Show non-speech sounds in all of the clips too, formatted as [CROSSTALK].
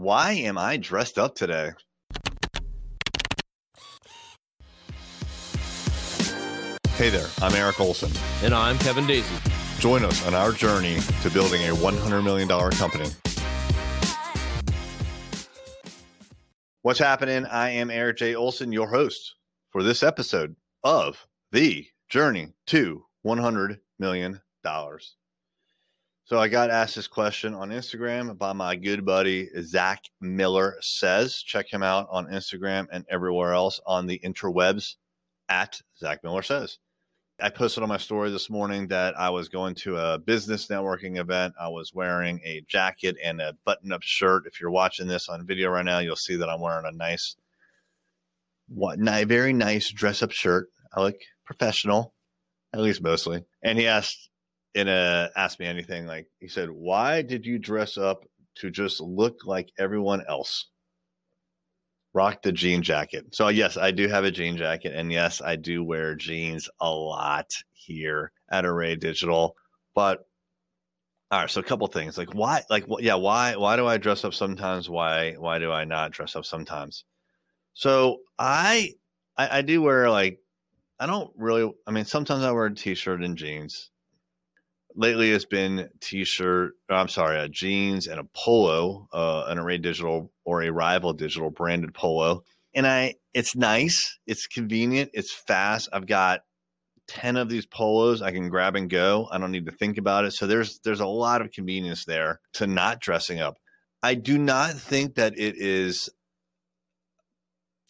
Why am I dressed up today? Hey there, I'm Eric Olson. And I'm Kevin Daisy. Join us on our journey to building a $100 million company. What's happening? I am Eric J. Olson, your host for this episode of The Journey to $100 Million. So I got asked this question on Instagram by my good buddy Zach Miller says. Check him out on Instagram and everywhere else on the interwebs at Zach Miller says. I posted on my story this morning that I was going to a business networking event. I was wearing a jacket and a button up shirt. If you're watching this on video right now, you'll see that I'm wearing a nice, what, very nice dress up shirt. I look professional, at least mostly. And he asked, in a asked me anything like he said, "Why did you dress up to just look like everyone else?" rock the jean jacket. So yes, I do have a jean jacket, and yes, I do wear jeans a lot here at Array Digital. But all right, so a couple things like why, like yeah, why why do I dress up sometimes? Why why do I not dress up sometimes? So I I, I do wear like I don't really. I mean, sometimes I wear a t-shirt and jeans lately it's been t-shirt i'm sorry uh, jeans and a polo uh, an array digital or a rival digital branded polo. And i it's nice it's convenient it's fast. I've got 10 of these polos i can grab and go. I don't need to think about it. So there's there's a lot of convenience there to not dressing up. I do not think that it is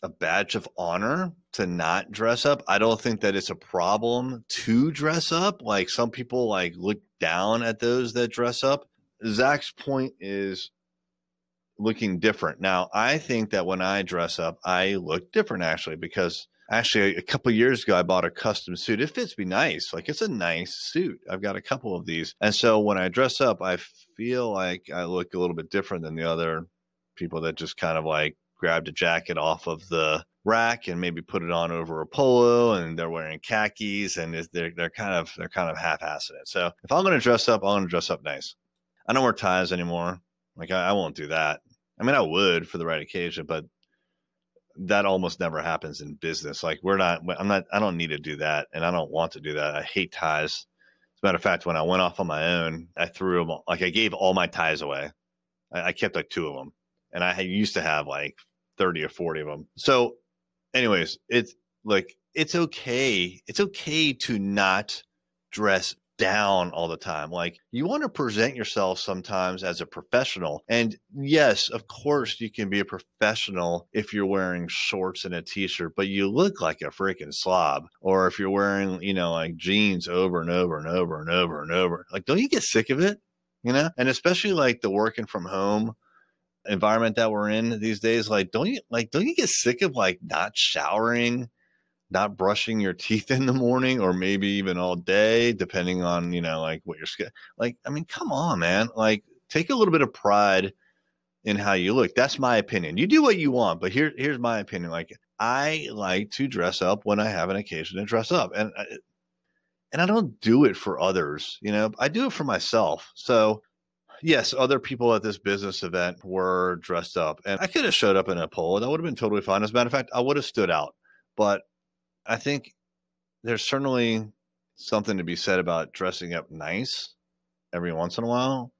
a badge of honor to not dress up. I don't think that it's a problem to dress up. Like some people like look down at those that dress up. Zach's point is looking different. Now, I think that when I dress up, I look different actually because actually a couple years ago I bought a custom suit. It fits me nice. Like it's a nice suit. I've got a couple of these. And so when I dress up, I feel like I look a little bit different than the other people that just kind of like grabbed a jacket off of the rack and maybe put it on over a polo and they're wearing khakis and they're, they're kind of they're kind of half-assed it. So if I'm going to dress up, I'm going to dress up nice. I don't wear ties anymore. Like I, I won't do that. I mean, I would for the right occasion, but that almost never happens in business. Like we're not, I'm not, I don't need to do that, and I don't want to do that. I hate ties. As a matter of fact, when I went off on my own, I threw them. Like I gave all my ties away. I, I kept like two of them, and I used to have like 30 or 40 of them. So, anyways, it's like, it's okay. It's okay to not dress down all the time. Like you want to present yourself sometimes as a professional. And yes, of course you can be a professional if you're wearing shorts and a t-shirt, but you look like a freaking slob. Or if you're wearing, you know, like jeans over and over and over and over and over. Like don't you get sick of it? You know? And especially like the working from home environment that we're in these days like don't you like don't you get sick of like not showering not brushing your [LAUGHS] teeth in the morning or maybe even all day depending on you know like what your skin like i mean come on man. Like take a little bit of pride in how you look. That's my opinion. You do what you want but here here's my opinion. Like i like to dress up when i have an occasion to dress up and uh, and i don't do it for others you know? I do it for myself. So yes, other people at this business event were dressed up, and I could have showed up in a polo. That would have been totally fine. As a matter of fact, I would have stood out. But I think there's certainly something to be said about dressing up nice every once in a while,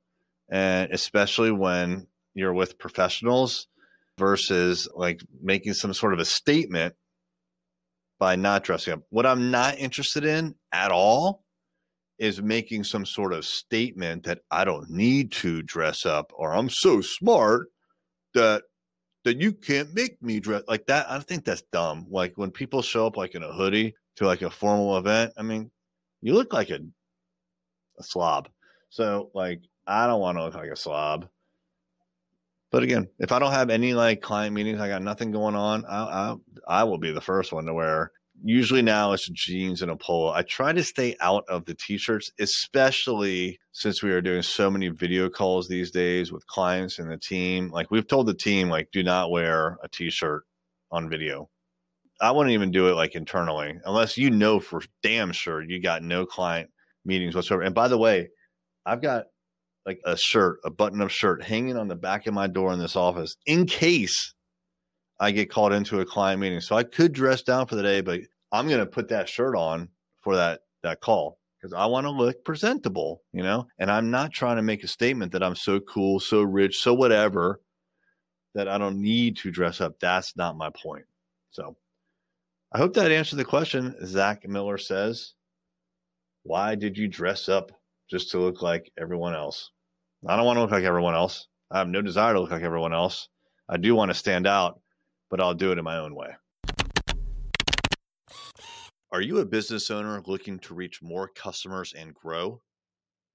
and especially when you're with professionals versus like making some sort of a statement by not dressing up. What I'm not interested in at all is making some sort of statement that I don't need to dress up or I'm so smart that that you can't make me dress like that. I think that's dumb. Like when people show up like in a hoodie to like a formal event, I mean, you look like a a slob. So like I don't want to look like a slob. But again, if I don't have any like client meetings, I got nothing going on. I I, I will be the first one to wear usually now it's jeans and a polo. I try to stay out of the t-shirts, especially since we are doing so many video calls these days with clients and the team. Like we've told the team, like, do not wear a t-shirt on video. I wouldn't even do it like internally unless you know for damn sure you got no client meetings whatsoever. And by the way, I've got like a shirt, a button up shirt hanging on the back of my door in this office in case I get called into a client meeting. So I could dress down for the day, but I'm going to put that shirt on for that that call because I want to look presentable, you know? And I'm not trying to make a statement that I'm so cool, so rich, so whatever that I don't need to dress up. That's not my point. So I hope that answered the question. Zach Miller says, Why did you dress up just to look like everyone else? I don't want to look like everyone else. I have no desire to look like everyone else. I do want to stand out, but I'll do it in my own way. Are you a business owner looking to reach more customers and grow?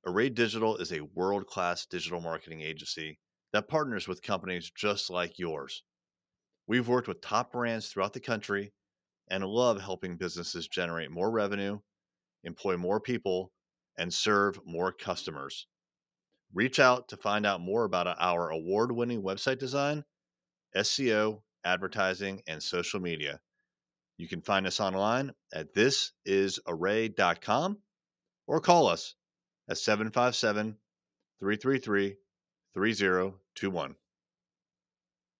Array Digital is a world class digital marketing agency that partners with companies just like yours. We've worked with top brands throughout the country and love helping businesses generate more revenue, employ more people, and serve more customers. Reach out to find out more about our award winning website design, SEO, advertising, and social media. You can find us online at thisisarray.com or call us at 757 333 3021.